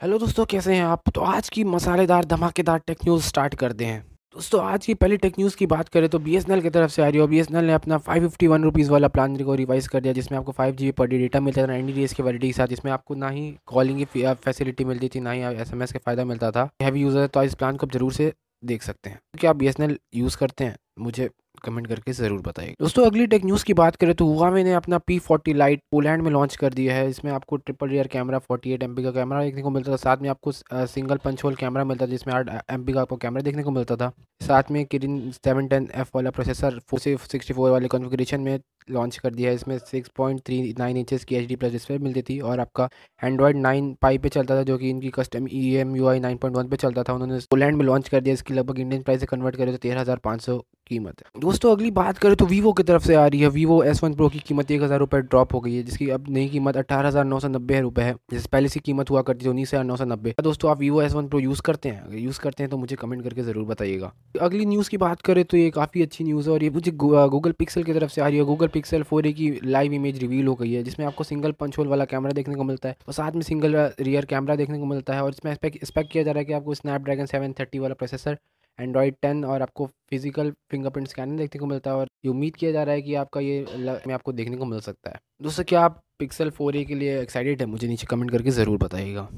Hello दोस्तों, कैसे हैं आप? तो आज की मसालेदार, धमाकेदार टेक न्यूज़ स्टार्ट करते हैं। दोस्तों, आज की पहली टेक न्यूज़ की बात करें तो बी की तरफ़ से आ रही है बी ने अपना फाइव फिफ्टी वन रुपीज़ वाला प्लान को रिवाइज कर दिया, जिसमें आपको five G per day data मिलता था नाइन्टी डेज़ के वैलिडिटी के साथ, जिसमें आपको ना ही कॉलिंग की फैसिलिटी मिलती थी, ना ही एस एम का फ़ायदा मिलता था। हैवी यूज़र तो इस प्लान को आप ज़रूर से देख सकते हैं। क्या आप बी यूज़ करते हैं? मुझे कमेंट करके ज़रूर बताइए। दोस्तों, अगली टेक न्यूज़ की बात करें तो हुआवे ने अपना पी फोर्टी लाइट पोलैंड में लॉन्च कर दिया है। इसमें आपको triple rear camera forty eight का कैमरा देखने को मिलता था। साथ में आपको सिंगल पंच होल कैमरा मिलता था, जिसमें आठ एम का आपको कैमरा देखने को मिलता था। साथ में किरिन सेवन टेन एफ़ वाला प्रोसेसर फोर सिक्सटी फोर वाले कॉन्फ़िगरेशन में लॉन्च कर दिया है। इसमें six point three nine inches की एच डी प्लस डिस्प्ले मिलती थी और आपका एंड्रॉइड नाइन पाई पे चलता था, जो कि इनकी custom E M U I nine point one पे चलता था। उन्होंने पोलैंड में लॉन्च कर दिया। इसकी लगभग इंडियन प्राइस से कन्वर्ट करे तो तेरह हज़ार पाँच सौ कीमत है। दोस्तों, अगली बात करें तो वीवो की तरफ़ से आ रही है। वीवो एस वन प्रो की कीमत एक हज़ार रुपये ड्रॉप हो गई है, जिसकी अब नई कीमत अठारह हज़ार नौ सौ नब्बे रुपये है, जिससे पहले से कीमत हुआ करती थी उन्नीस हज़ार नौ सौ नब्बे। दोस्तों, आप Vivo S one pro use करते हैं? अगर यूज़ करते हैं तो मुझे कमेंट करके ज़रूर बताइएगा। अगली न्यूज़ की बात करें तो ये काफ़ी अच्छी न्यूज़ है और ये मुझे गूगल पिक्सल की तरफ़ से आ रही है। गूगल पिक्सल फोर ए की लाइव इमेज रिवील हो गई है, जिसमें आपको सिंगल पंच होल वाला कैमरा देखने को मिलता है और साथ में सिंगल रियर कैमरा देखने को मिलता है और इसमें एक्सपेक्ट किया जा रहा है कि आपको स्नैपड्रैगन सेवन थर्टी वाला प्रोसेसर एंड्रॉयड टेन और आपको फ़िज़िकल फिंगरप्रिंट स्कैनर देखने को मिलता है और ये उम्मीद किया जा रहा है कि आपका ये में आपको देखने को मिल सकता है। दोस्तों, क्या आप पिक्सल फोर ए के लिए एक्साइटेड है? मुझे नीचे कमेंट करके ज़रूर बताइएगा।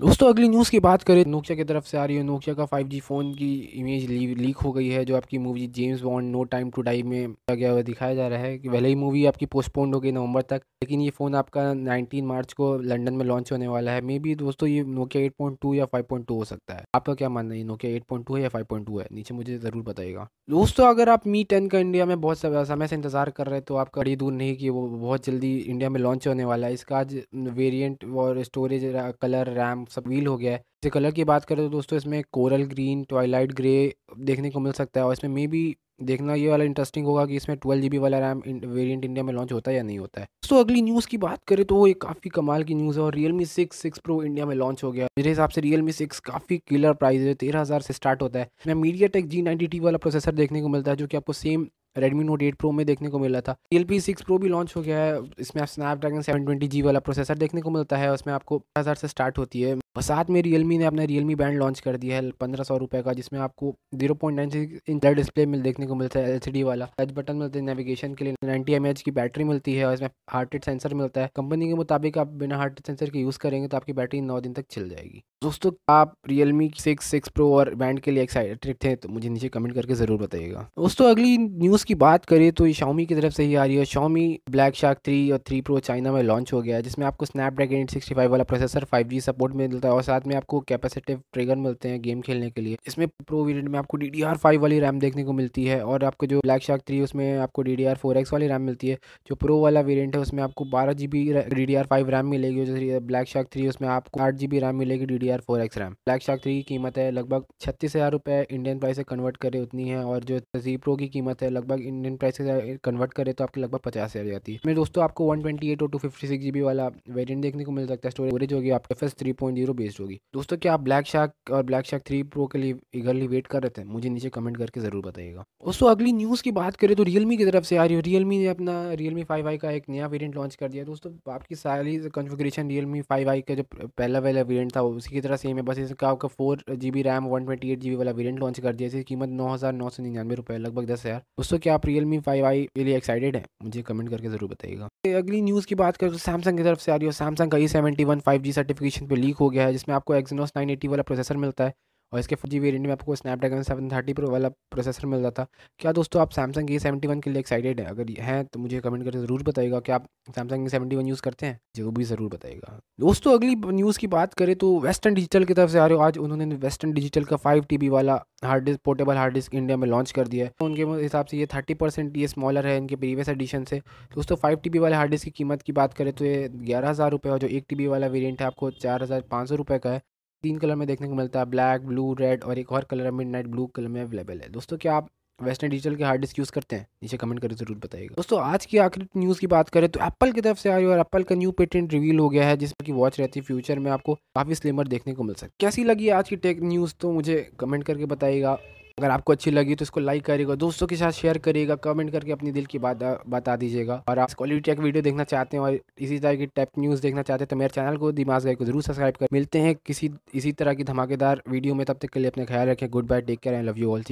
दोस्तों, अगली न्यूज़ की बात करें नोकिया की तरफ़ से आ रही है। नोकिया का 5G फ़ोन की इमेज लीक हो गई है, जो आपकी movie James Bond no time to die में गया हुआ दिखाया जा रहा है कि पहले ही मूवी आपकी पोस्टपोन्ड हो गई नवंबर तक, लेकिन ये फ़ोन आपका 19 मार्च को लंदन में लॉन्च होने वाला है। मे बी दोस्तों, ये नोकिया 8.2 या 5.2 हो सकता है। आपका क्या मानना है? नोकिया 8.2 है या 5.2 है? नीचे मुझे ज़रूर बताइएगा। दोस्तों, अगर आप मी टेन का इंडिया में बहुत समय से इंतज़ार कर रहे हैं तो आपका बड़ी दूर नहीं कि वो बहुत जल्दी इंडिया में लॉन्च होने वाला है। इसका आज वेरिएंट और स्टोरेज कलर रैम सब व्हील हो गया है। जैसे कलर की बात करें तो दोस्तों, इसमें कोरल ग्रीन टॉयलाइट ग्रे देखने को मिल सकता है और इसमें मे भी देखना ये वाला इंटरेस्टिंग होगा कि इसमें ट्वेल्व जी वाला रैम वेरिएंट इंडिया में लॉन्च होता है या नहीं होता है। तो अगली न्यूज़ की बात करें तो वो एक काफ़ी कमाल की न्यूज़ है और Realme six six pro India में लॉन्च हो गया। मेरे हिसाब से रियल मी सिक्स काफ़ी किलर प्राइस है, तेरह हज़ार से स्टार्ट होता है। इसमें मीडिया टेक जी टी वाला प्रोसेसर देखने को मिलता है, जो कि आपको same Redmi Note eight pro में देखने को मिला था। एल पी सिक्स प्रो भी लॉन्च हो गया है, इसमें आप स्नैपड्रैगन सेवन ट्वेंटी जी वाला प्रोसेसर देखने को मिलता है, उसमें आपको हज़ार से स्टार्ट होती है। साथ में रियलमी ने अपना रियलमी बैंड लॉन्च कर दिया है, पंद्रह सौ रुपये का, जिसमें आपको zero point nine six inch display मिल, देखने को मिलता है एल वाला। टच बटन मिलते हैं नेविगेशन के लिए नाइनटी एम की बैटरी मिलती है और इसमें हार्ट रेट सेंसर मिलता है। कंपनी के मुताबिक आप बिना हार्ट रेट सेंसर के यूज़ करेंगे तो आपकी बैटरी नौ दिन तक चल जाएगी। दोस्तों, आप रियलमी सिक्स सिक्स प्रो और बैंड के लिए एक्साइटेड थे तो मुझे नीचे कमेंट करके ज़रूर बताइएगा। दोस्तों, अगली न्यूज़ की बात करें तो ये की तरफ़ से ही आ रही है। शाओमी ब्लैक शार्क थ्री और थ्री प्रो चाइना में लॉन्च हो गया है, जिसमें आपको स्नैपड्रैगन एट सिक्सटी फाइव वाला प्रोसेसर फाइव जी सपोर्ट मिलता है और साथ में आपको कैपेसिटिव ट्रिगर मिलते हैं गेम खेलने के लिए। इसमें प्रो वेरियंट में आपको डी डी आर फाइव वाली रैम देखने को मिलती है और आपको जो ब्लैक शार्क थ्री उसमें आपको D D R four X वाली रैम मिलती है। जो प्रो वाला वेरियंट है, उसमें आपको बारह G B D D R five RAM मिलेगी जैसे ब्लैक शार्क थ्री उसमें आपको आठ जी बी रैम मिलेगी D D R four X RAM Black Shark three की कीमत है लगभग छत्तीस हज़ार रुपये इंडियन प्राइस से कन्वर्ट करे उतनी है और जो जी प्रो की कीमत है, लगभग इंडियन प्राइस से कन्वर्ट करे तो आपकी लगभग पचास हज़ार जाती है। मेरे दोस्तों आपको वन ट्वेंटी एट और two fifty six G B वाला वेरियंट देखने को मिल सकता है। स्टोरेज होगी आपके S three point zero based होगी। दोस्तों, क्या आप ब्लैक शार्क और ब्लैक शार्क थ्री प्रो के लिए इगरली वेट कर रहे थे? मुझे नीचे कमेंट करके ज़रूर बताइएगा। दोस्तों, अगली न्यूज़ की बात करें तो रियलमी की तरफ़ से आ रही है। रियलमी ने अपना रियलमी फाइव का एक नया वेरियंट लॉन्च कर दिया। दोस्तों, आपकी सारी कन्फिग्रेशन रियलमी फाइव आई का जो पहला वाला वेरियंट था उसी की तरह सेम है। बस इसका आपका फोर जी रैम वन वाला वेरियंट लॉन्च कर दिया। इसकी कीमत नौ हज़ार लगभग दस हज़ार। दोस्तों, क्या आप रियलमी फाइव के लिए एक्साइटेड है? मुझे कमेंट करके ज़रूर बताइएगा। अगली न्यूज़ की बात करें तो सैमसंग की तरफ़ से आ रही है। सैमसंग का E seventy one five G certification पे लीक हो गया जिसमें आपको एक्जीनोस नाइन एटी वाला प्रोसेसर मिलता है। और इसके फोर जी वेरियंट में आपको स्नैपड्रैगन सेवन थर्टी प्रो वाला प्रोसेसर मिल रहा था। क्या दोस्तों आप सैमसंग ए सेवेंटी वन के लिए एक्साइटेड है? अगर हैं तो मुझे कमेंट करके ज़रूर बताइएगा कि आप Samsung A seventy one use करते हैं? जो भी ज़रूर बताइएगा। दोस्तों, अगली न्यूज़ की बात करें तो वेस्टर्न डिजिटल की तरफ़ से आ रहे हो। आज उन्होंने वेस्टर्न डिजिटल का फाइव टी वाला hard disk portable hard disk India में लॉन्च कर दिया है। उनके हिसाब से ये थर्टी परसेंट ये स्मॉलर है इनके प्रीवियस एडिशन से। दोस्तों फाइव टी वाले हार्ड डिस्क की कीमत की बात करें तो ये ग्यारह हज़ार रुपये और जो एक टी वाला वेरियंट है, आपको चार हज़ार पाँच सौ रुपये का है। तीन कलर में देखने को मिलता है, ब्लैक, ब्लू, रेड और एक और colour midnight blue colour में अवेलेबल है। दोस्तों, क्या आप वेस्टर्न डिजिटल के हार्ड डिस्क यूज़ करते हैं? नीचे कमेंट करके ज़रूर बताइएगा। दोस्तों, आज की आखिरी न्यूज़ की बात करें तो एप्पल की तरफ़ से आई और एप्पल का न्यू पेटेंट रिवील हो गया है, जिसमें की वॉच रहती है। फ्यूचर में आपको काफ़ी स्लिमर देखने को मिल सकती है कैसी लगी आज की टेक न्यूज़ तो मुझे कमेंट करके बताइएगा। अगर आपको अच्छी लगी तो इसको लाइक करिएगा, दोस्तों के साथ शेयर करिएगा कमेंट करके अपनी दिल की बात, बता दीजिएगा। और आप क्वालिटी टेक वीडियो देखना चाहते हैं और इसी तरह की टेप न्यूज़ देखना चाहते हैं तो मेरे चैनल को दिमाग गाय को ज़रूर सब्सक्राइब कर। मिलते हैं किसी, इसी तरह की धमाकेदार वीडियो में, तब तक के लिए अपने ख्याल रखें। Goodbye take care and love you all